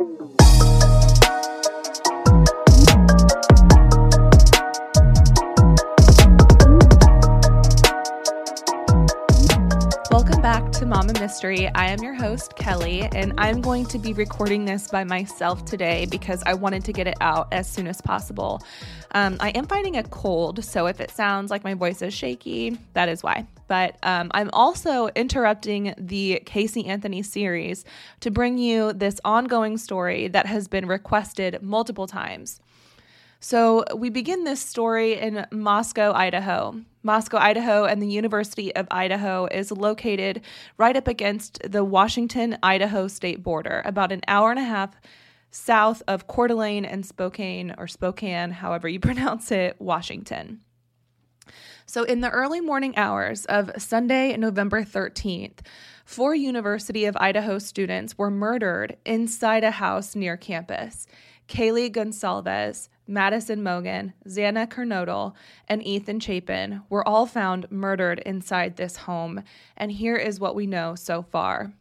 Thank you. Mama Mystery. I am your host, Kelly, and I'm going to be recording this by myself today because I wanted to get it out as soon as possible. Um, I am fighting a cold, so if it sounds like my voice is shaky, that is why. But um, I'm also interrupting the Casey Anthony series to bring you this ongoing story that has been requested multiple times. So we begin this story in Moscow, Idaho. Moscow, Idaho, and the University of Idaho is located right up against the Washington Idaho state border, about an hour and a half south of Coeur d'Alene and Spokane, or Spokane, however you pronounce it, Washington. So, in the early morning hours of Sunday, November 13th, four University of Idaho students were murdered inside a house near campus. Kaylee Goncalves, Madison Mogen, Xana Kernodle, and Ethan Chapin were all found murdered inside this home. And here is what we know so far.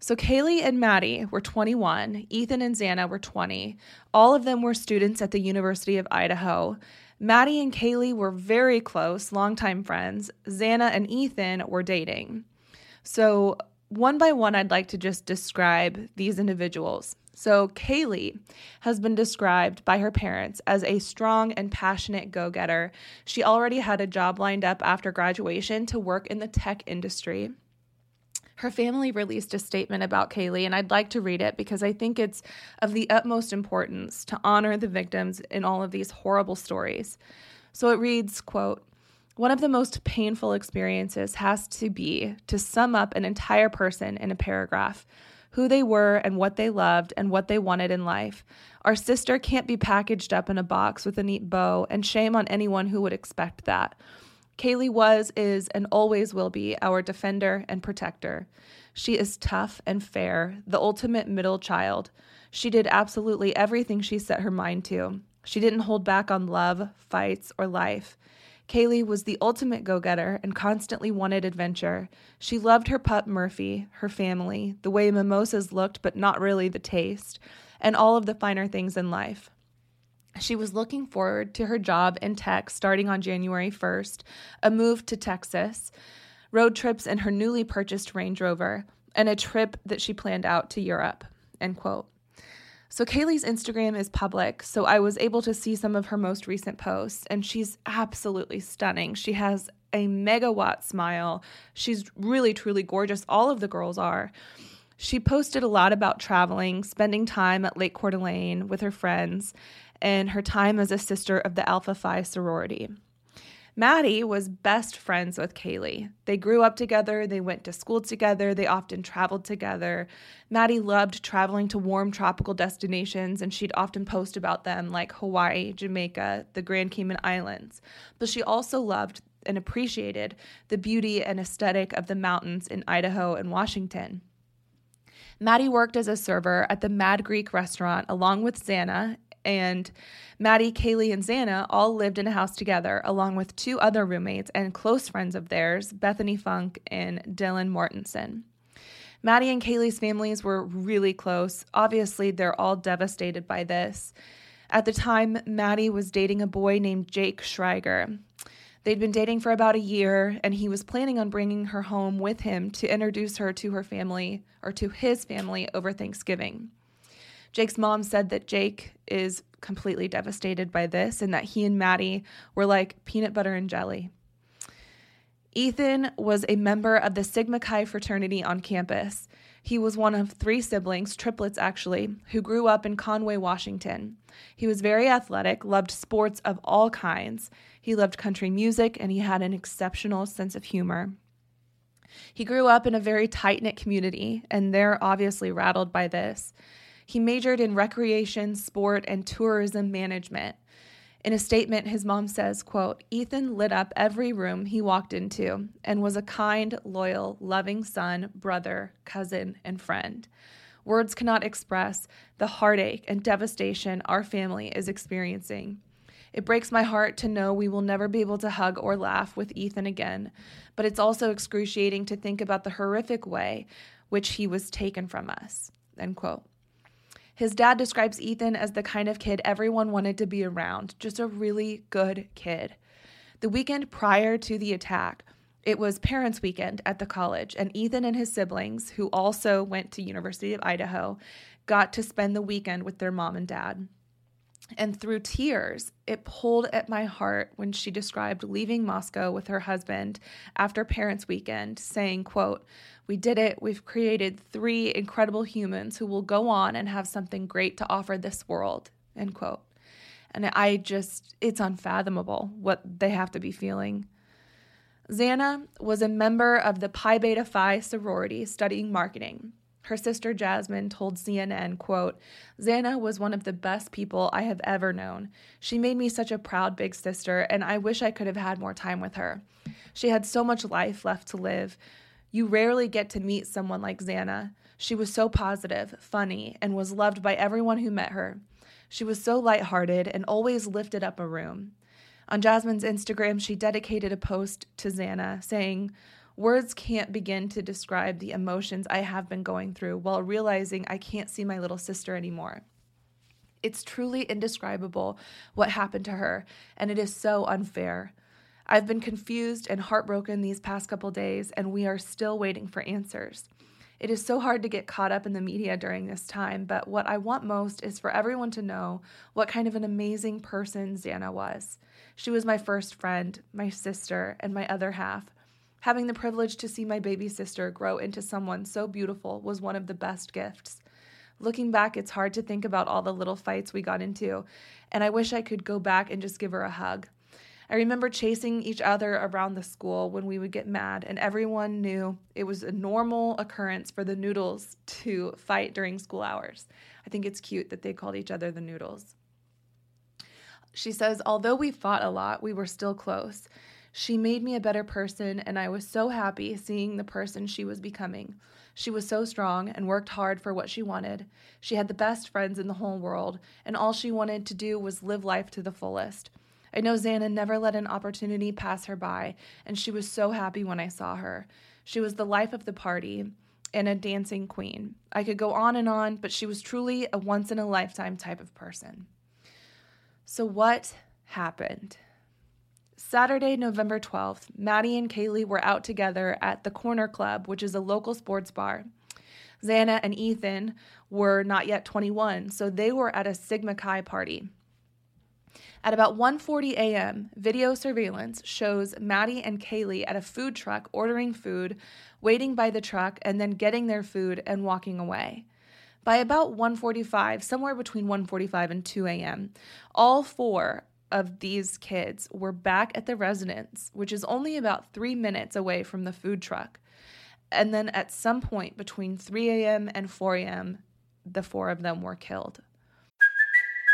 So, Kaylee and Maddie were 21, Ethan and Xana were 20. All of them were students at the University of Idaho. Maddie and Kaylee were very close, longtime friends. Xana and Ethan were dating. So, one by one, I'd like to just describe these individuals. So, Kaylee has been described by her parents as a strong and passionate go getter. She already had a job lined up after graduation to work in the tech industry. Her family released a statement about Kaylee, and I'd like to read it because I think it's of the utmost importance to honor the victims in all of these horrible stories. So it reads, quote, one of the most painful experiences has to be to sum up an entire person in a paragraph who they were and what they loved and what they wanted in life. Our sister can't be packaged up in a box with a neat bow, and shame on anyone who would expect that. Kaylee was, is, and always will be our defender and protector. She is tough and fair, the ultimate middle child. She did absolutely everything she set her mind to. She didn't hold back on love, fights, or life. Kaylee was the ultimate go getter and constantly wanted adventure. She loved her pup Murphy, her family, the way mimosas looked, but not really the taste, and all of the finer things in life. She was looking forward to her job in tech starting on January 1st, a move to Texas, road trips in her newly purchased Range Rover, and a trip that she planned out to Europe. End quote. So Kaylee's Instagram is public, so I was able to see some of her most recent posts, and she's absolutely stunning. She has a megawatt smile. She's really, truly gorgeous. All of the girls are. She posted a lot about traveling, spending time at Lake Coeur d'Alene with her friends, and her time as a sister of the Alpha Phi sorority. Maddie was best friends with Kaylee. They grew up together, they went to school together, they often traveled together. Maddie loved traveling to warm tropical destinations, and she'd often post about them like Hawaii, Jamaica, the Grand Cayman Islands. But she also loved and appreciated the beauty and aesthetic of the mountains in Idaho and Washington. Maddie worked as a server at the Mad Greek restaurant along with Xana and Maddie, Kaylee, and Xana all lived in a house together, along with two other roommates and close friends of theirs, Bethany Funk and Dylan Mortensen. Maddie and Kaylee's families were really close. Obviously, they're all devastated by this. At the time, Maddie was dating a boy named Jake Schriger. They'd been dating for about a year, and he was planning on bringing her home with him to introduce her to her family or to his family over Thanksgiving. Jake's mom said that Jake is completely devastated by this and that he and Maddie were like peanut butter and jelly. Ethan was a member of the Sigma Chi fraternity on campus. He was one of three siblings, triplets actually, who grew up in Conway, Washington. He was very athletic, loved sports of all kinds. He loved country music, and he had an exceptional sense of humor. He grew up in a very tight knit community, and they're obviously rattled by this. He majored in recreation, sport, and tourism management. In a statement, his mom says, quote, Ethan lit up every room he walked into and was a kind, loyal, loving son, brother, cousin, and friend. Words cannot express the heartache and devastation our family is experiencing. It breaks my heart to know we will never be able to hug or laugh with Ethan again, but it's also excruciating to think about the horrific way which he was taken from us. End quote. His dad describes Ethan as the kind of kid everyone wanted to be around, just a really good kid. The weekend prior to the attack, it was parents' weekend at the college, and Ethan and his siblings, who also went to University of Idaho, got to spend the weekend with their mom and dad. And through tears, it pulled at my heart when she described leaving Moscow with her husband after parents' weekend, saying, quote, "We did it. We've created three incredible humans who will go on and have something great to offer this world." End quote. And I just it's unfathomable what they have to be feeling. Xana was a member of the Pi Beta Phi sorority studying marketing. Her sister Jasmine told CNN, quote, Xana was one of the best people I have ever known. She made me such a proud big sister, and I wish I could have had more time with her. She had so much life left to live. You rarely get to meet someone like Xana. She was so positive, funny, and was loved by everyone who met her. She was so lighthearted and always lifted up a room. On Jasmine's Instagram, she dedicated a post to Xana saying, Words can't begin to describe the emotions I have been going through while realizing I can't see my little sister anymore. It's truly indescribable what happened to her, and it is so unfair. I've been confused and heartbroken these past couple days, and we are still waiting for answers. It is so hard to get caught up in the media during this time, but what I want most is for everyone to know what kind of an amazing person Xana was. She was my first friend, my sister, and my other half. Having the privilege to see my baby sister grow into someone so beautiful was one of the best gifts. Looking back, it's hard to think about all the little fights we got into, and I wish I could go back and just give her a hug. I remember chasing each other around the school when we would get mad, and everyone knew it was a normal occurrence for the noodles to fight during school hours. I think it's cute that they called each other the noodles. She says, although we fought a lot, we were still close. She made me a better person, and I was so happy seeing the person she was becoming. She was so strong and worked hard for what she wanted. She had the best friends in the whole world, and all she wanted to do was live life to the fullest. I know Xana never let an opportunity pass her by, and she was so happy when I saw her. She was the life of the party and a dancing queen. I could go on and on, but she was truly a once in a lifetime type of person. So, what happened? Saturday, November 12th, Maddie and Kaylee were out together at the Corner Club, which is a local sports bar. Xana and Ethan were not yet 21, so they were at a Sigma Chi party. At about 1:40 a.m., video surveillance shows Maddie and Kaylee at a food truck ordering food, waiting by the truck and then getting their food and walking away. By about 1:45, somewhere between 1:45 and 2 a.m., all four of these kids were back at the residence, which is only about three minutes away from the food truck. And then at some point between 3 a.m. and 4 a.m., the four of them were killed.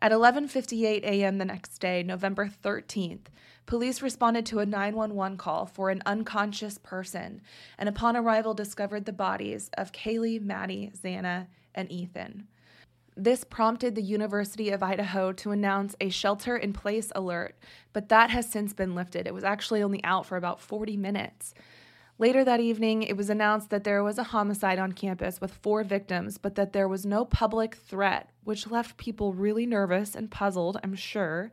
At 11:58 a.m. the next day, November 13th, police responded to a 911 call for an unconscious person and upon arrival discovered the bodies of Kaylee, Maddie, Xana, and Ethan. This prompted the University of Idaho to announce a shelter in place alert, but that has since been lifted. It was actually only out for about 40 minutes. Later that evening, it was announced that there was a homicide on campus with four victims, but that there was no public threat, which left people really nervous and puzzled, I'm sure.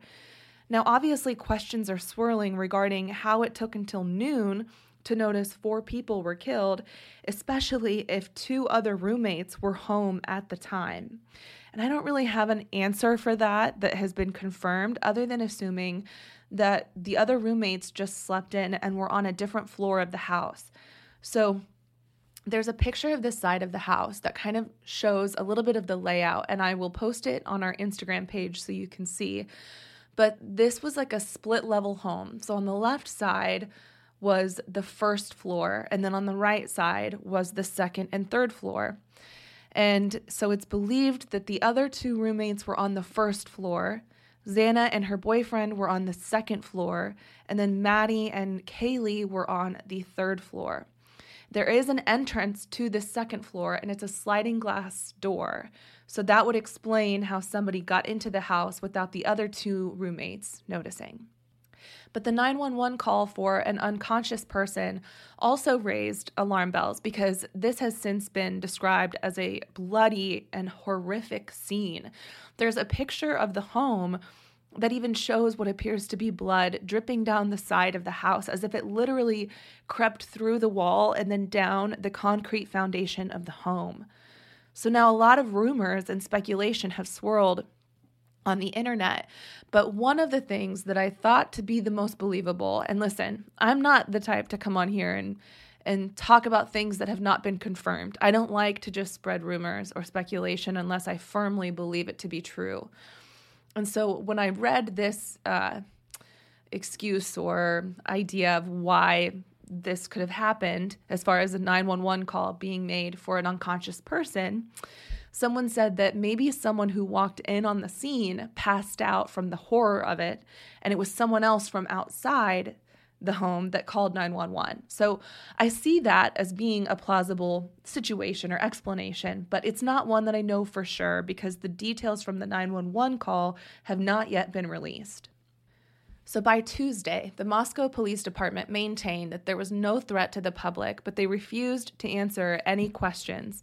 Now, obviously, questions are swirling regarding how it took until noon to notice four people were killed, especially if two other roommates were home at the time. And I don't really have an answer for that that has been confirmed, other than assuming that the other roommates just slept in and were on a different floor of the house. So there's a picture of this side of the house that kind of shows a little bit of the layout, and I will post it on our Instagram page so you can see. But this was like a split level home. So on the left side was the first floor, and then on the right side was the second and third floor. And so it's believed that the other two roommates were on the first floor. Xana and her boyfriend were on the second floor, and then Maddie and Kaylee were on the third floor. There is an entrance to the second floor, and it's a sliding glass door. So that would explain how somebody got into the house without the other two roommates noticing. But the 911 call for an unconscious person also raised alarm bells because this has since been described as a bloody and horrific scene. There's a picture of the home that even shows what appears to be blood dripping down the side of the house as if it literally crept through the wall and then down the concrete foundation of the home. So now a lot of rumors and speculation have swirled on the internet. But one of the things that I thought to be the most believable, and listen, I'm not the type to come on here and and talk about things that have not been confirmed. I don't like to just spread rumors or speculation unless I firmly believe it to be true. And so when I read this uh, excuse or idea of why this could have happened, as far as a 911 call being made for an unconscious person, Someone said that maybe someone who walked in on the scene passed out from the horror of it, and it was someone else from outside the home that called 911. So I see that as being a plausible situation or explanation, but it's not one that I know for sure because the details from the 911 call have not yet been released. So by Tuesday, the Moscow Police Department maintained that there was no threat to the public, but they refused to answer any questions.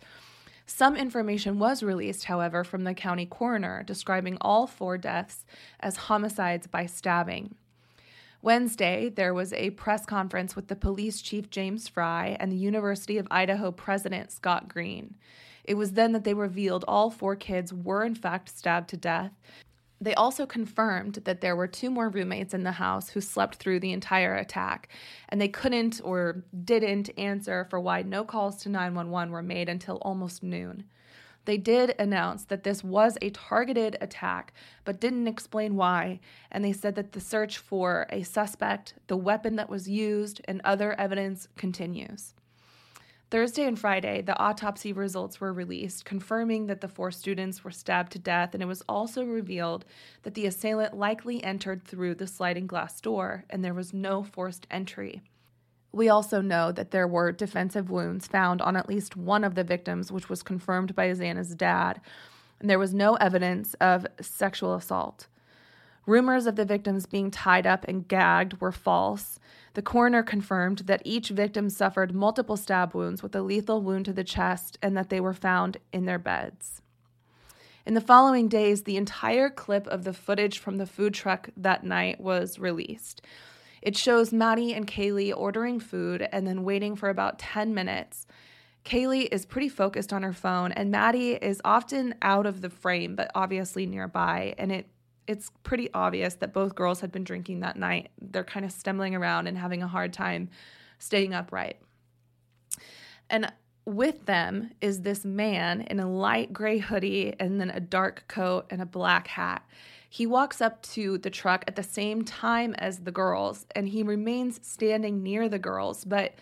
Some information was released, however, from the county coroner describing all four deaths as homicides by stabbing. Wednesday, there was a press conference with the police chief James Fry and the University of Idaho president Scott Green. It was then that they revealed all four kids were in fact stabbed to death they also confirmed that there were two more roommates in the house who slept through the entire attack, and they couldn't or didn't answer for why no calls to 911 were made until almost noon. They did announce that this was a targeted attack, but didn't explain why, and they said that the search for a suspect, the weapon that was used, and other evidence continues. Thursday and Friday, the autopsy results were released, confirming that the four students were stabbed to death, and it was also revealed that the assailant likely entered through the sliding glass door and there was no forced entry. We also know that there were defensive wounds found on at least one of the victims, which was confirmed by Xana's dad, and there was no evidence of sexual assault. Rumors of the victims being tied up and gagged were false, the coroner confirmed that each victim suffered multiple stab wounds with a lethal wound to the chest and that they were found in their beds. In the following days, the entire clip of the footage from the food truck that night was released. It shows Maddie and Kaylee ordering food and then waiting for about 10 minutes. Kaylee is pretty focused on her phone, and Maddie is often out of the frame, but obviously nearby, and it it's pretty obvious that both girls had been drinking that night. They're kind of stumbling around and having a hard time staying upright. And with them is this man in a light gray hoodie and then a dark coat and a black hat. He walks up to the truck at the same time as the girls and he remains standing near the girls, but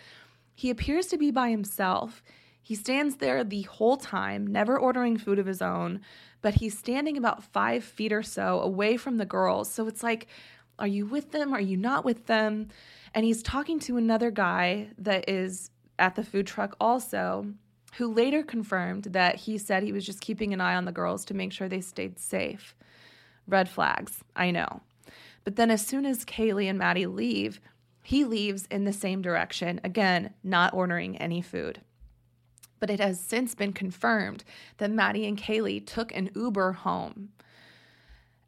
he appears to be by himself. He stands there the whole time, never ordering food of his own, but he's standing about five feet or so away from the girls. So it's like, are you with them? Are you not with them? And he's talking to another guy that is at the food truck also, who later confirmed that he said he was just keeping an eye on the girls to make sure they stayed safe. Red flags, I know. But then as soon as Kaylee and Maddie leave, he leaves in the same direction, again, not ordering any food but it has since been confirmed that Maddie and Kaylee took an Uber home.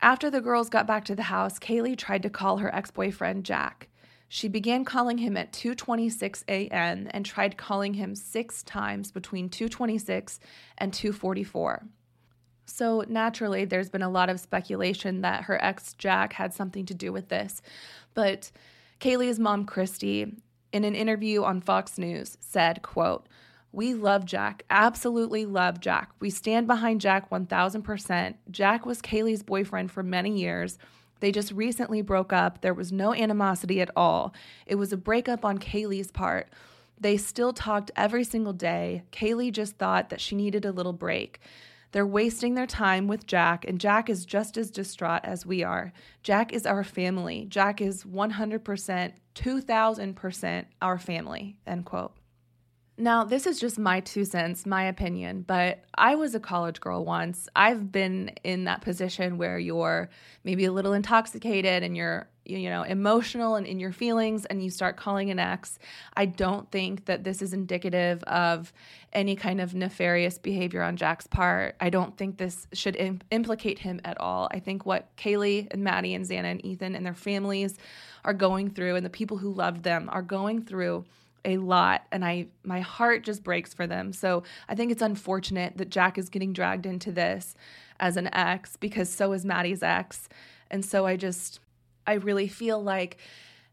After the girls got back to the house, Kaylee tried to call her ex-boyfriend Jack. She began calling him at 2:26 a.m. and tried calling him 6 times between 2:26 and 2:44. So naturally there's been a lot of speculation that her ex Jack had something to do with this. But Kaylee's mom Kristi in an interview on Fox News said, quote, we love Jack, absolutely love Jack. We stand behind Jack 1000%. Jack was Kaylee's boyfriend for many years. They just recently broke up. There was no animosity at all. It was a breakup on Kaylee's part. They still talked every single day. Kaylee just thought that she needed a little break. They're wasting their time with Jack, and Jack is just as distraught as we are. Jack is our family. Jack is 100%, 2000% our family, end quote. Now, this is just my two cents, my opinion, but I was a college girl once. I've been in that position where you're maybe a little intoxicated and you're you know emotional and in your feelings and you start calling an ex i don't think that this is indicative of any kind of nefarious behavior on jack's part. I don't think this should Im- implicate him at all. I think what kaylee and maddie and xana and ethan and their families are going through and the people who loved them are going through a lot and i my heart just breaks for them. So i think it's unfortunate that jack is getting dragged into this as an ex because so is maddie's ex. And so i just I really feel like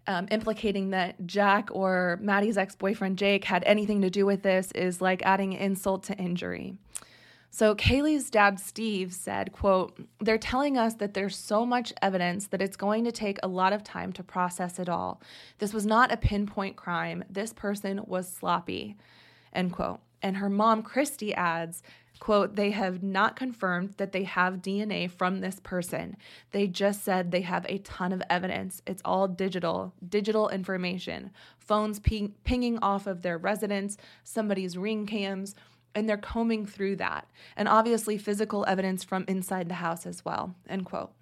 um, implicating that Jack or Maddie's ex boyfriend Jake had anything to do with this is like adding insult to injury. So Kaylee's dad Steve said, quote, "They're telling us that there's so much evidence that it's going to take a lot of time to process it all. This was not a pinpoint crime. This person was sloppy." End quote. And her mom Kristi adds, quote, they have not confirmed that they have DNA from this person. They just said they have a ton of evidence. It's all digital, digital information, phones ping- pinging off of their residence, somebody's ring cams, and they're combing through that. And obviously, physical evidence from inside the house as well, end quote.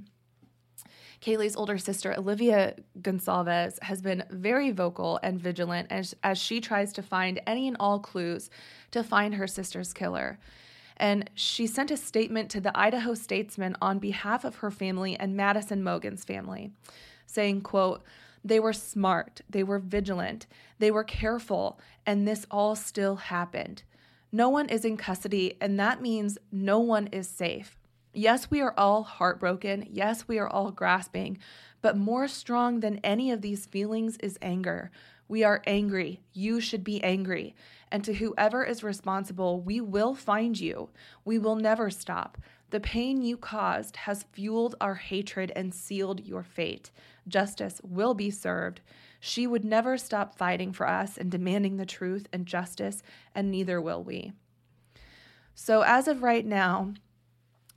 Kaylee's older sister, Olivia Goncalves, has been very vocal and vigilant as, as she tries to find any and all clues to find her sister's killer and she sent a statement to the Idaho Statesman on behalf of her family and Madison Mogen's family, saying, quote, they were smart, they were vigilant, they were careful, and this all still happened. No one is in custody, and that means no one is safe. Yes, we are all heartbroken. Yes, we are all grasping, but more strong than any of these feelings is anger. We are angry. You should be angry. And to whoever is responsible, we will find you. We will never stop. The pain you caused has fueled our hatred and sealed your fate. Justice will be served. She would never stop fighting for us and demanding the truth and justice, and neither will we. So, as of right now,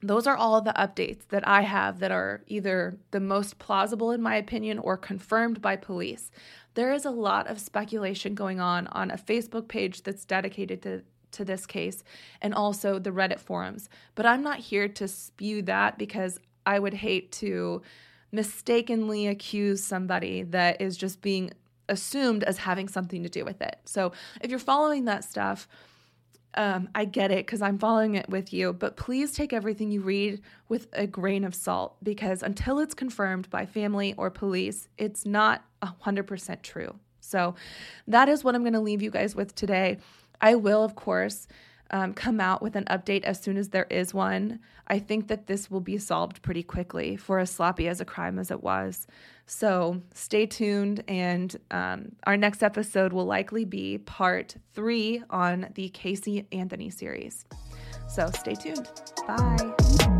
those are all the updates that I have that are either the most plausible, in my opinion, or confirmed by police. There is a lot of speculation going on on a Facebook page that's dedicated to, to this case and also the Reddit forums. But I'm not here to spew that because I would hate to mistakenly accuse somebody that is just being assumed as having something to do with it. So if you're following that stuff, um, I get it because I'm following it with you, but please take everything you read with a grain of salt because until it's confirmed by family or police, it's not 100% true. So that is what I'm going to leave you guys with today. I will, of course, um, come out with an update as soon as there is one. I think that this will be solved pretty quickly for as sloppy as a crime as it was. So stay tuned, and um, our next episode will likely be part three on the Casey Anthony series. So stay tuned. Bye.